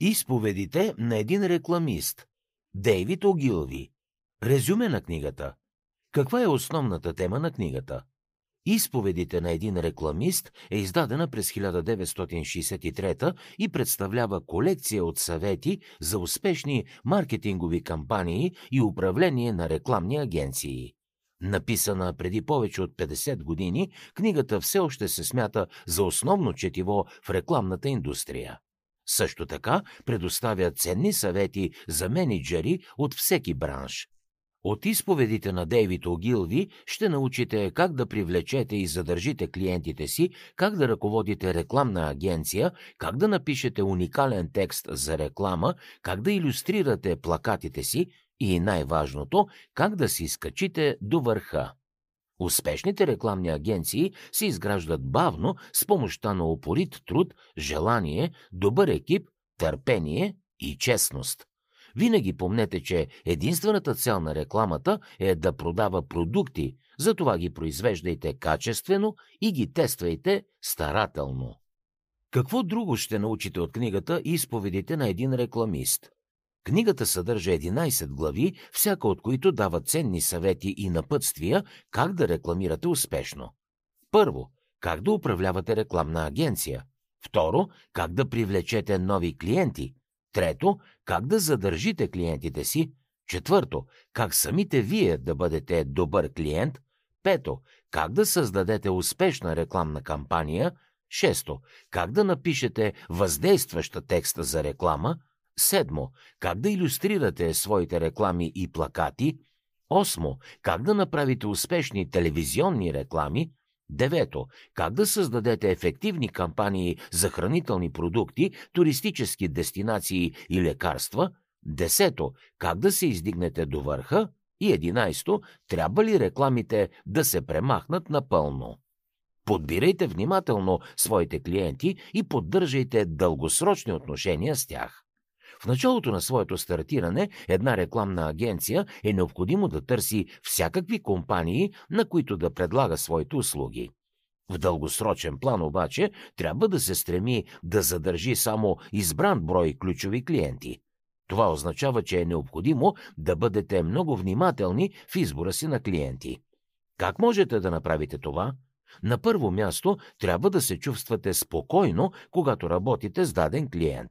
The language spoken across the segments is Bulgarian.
Изповедите на един рекламист. Дейвид Огилви. Резюме на книгата. Каква е основната тема на книгата? Изповедите на един рекламист е издадена през 1963 и представлява колекция от съвети за успешни маркетингови кампании и управление на рекламни агенции. Написана преди повече от 50 години, книгата все още се смята за основно четиво в рекламната индустрия. Също така предоставя ценни съвети за менеджери от всеки бранш. От изповедите на Дейвид Огилви ще научите как да привлечете и задържите клиентите си, как да ръководите рекламна агенция, как да напишете уникален текст за реклама, как да иллюстрирате плакатите си и най-важното, как да си скачите до върха. Успешните рекламни агенции се изграждат бавно с помощта на упорит труд, желание, добър екип, търпение и честност. Винаги помнете, че единствената цел на рекламата е да продава продукти, затова ги произвеждайте качествено и ги тествайте старателно. Какво друго ще научите от книгата Изповедите на един рекламист? Книгата съдържа 11 глави, всяка от които дава ценни съвети и напътствия как да рекламирате успешно. Първо, как да управлявате рекламна агенция. Второ, как да привлечете нови клиенти. Трето, как да задържите клиентите си. Четвърто, как самите вие да бъдете добър клиент. Пето, как да създадете успешна рекламна кампания. Шесто, как да напишете въздействаща текста за реклама. Седмо, как да иллюстрирате своите реклами и плакати. Осмо, как да направите успешни телевизионни реклами. Девето, как да създадете ефективни кампании за хранителни продукти, туристически дестинации и лекарства. Десето, как да се издигнете до върха. И единайсто, трябва ли рекламите да се премахнат напълно? Подбирайте внимателно своите клиенти и поддържайте дългосрочни отношения с тях. В началото на своето стартиране една рекламна агенция е необходимо да търси всякакви компании, на които да предлага своите услуги. В дългосрочен план обаче трябва да се стреми да задържи само избран брой ключови клиенти. Това означава, че е необходимо да бъдете много внимателни в избора си на клиенти. Как можете да направите това? На първо място трябва да се чувствате спокойно, когато работите с даден клиент.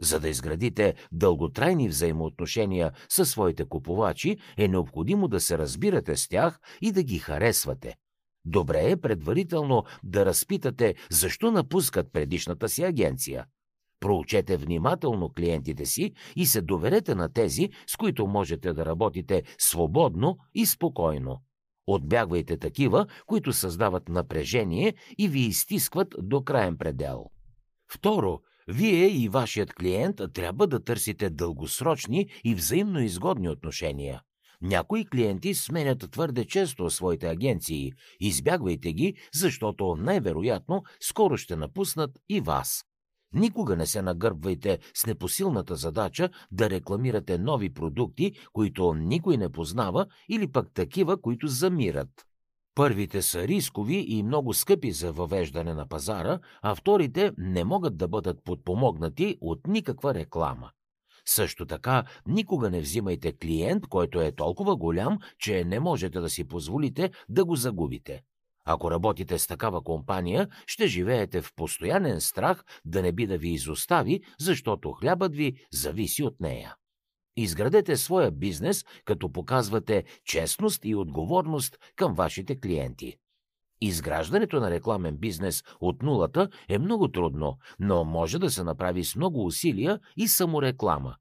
За да изградите дълготрайни взаимоотношения със своите купувачи, е необходимо да се разбирате с тях и да ги харесвате. Добре е предварително да разпитате защо напускат предишната си агенция. Проучете внимателно клиентите си и се доверете на тези, с които можете да работите свободно и спокойно. Отбягвайте такива, които създават напрежение и ви изтискват до краен предел. Второ, вие и вашият клиент трябва да търсите дългосрочни и взаимно изгодни отношения. Някои клиенти сменят твърде често своите агенции. Избягвайте ги, защото най-вероятно скоро ще напуснат и вас. Никога не се нагърбвайте с непосилната задача да рекламирате нови продукти, които никой не познава или пък такива, които замират. Първите са рискови и много скъпи за въвеждане на пазара, а вторите не могат да бъдат подпомогнати от никаква реклама. Също така, никога не взимайте клиент, който е толкова голям, че не можете да си позволите да го загубите. Ако работите с такава компания, ще живеете в постоянен страх да не би да ви изостави, защото хлябът ви зависи от нея. Изградете своя бизнес, като показвате честност и отговорност към вашите клиенти. Изграждането на рекламен бизнес от нулата е много трудно, но може да се направи с много усилия и самореклама.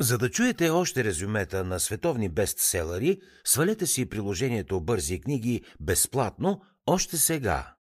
За да чуете още резюмета на световни бестселери, свалете си приложението Бързи книги безплатно още сега.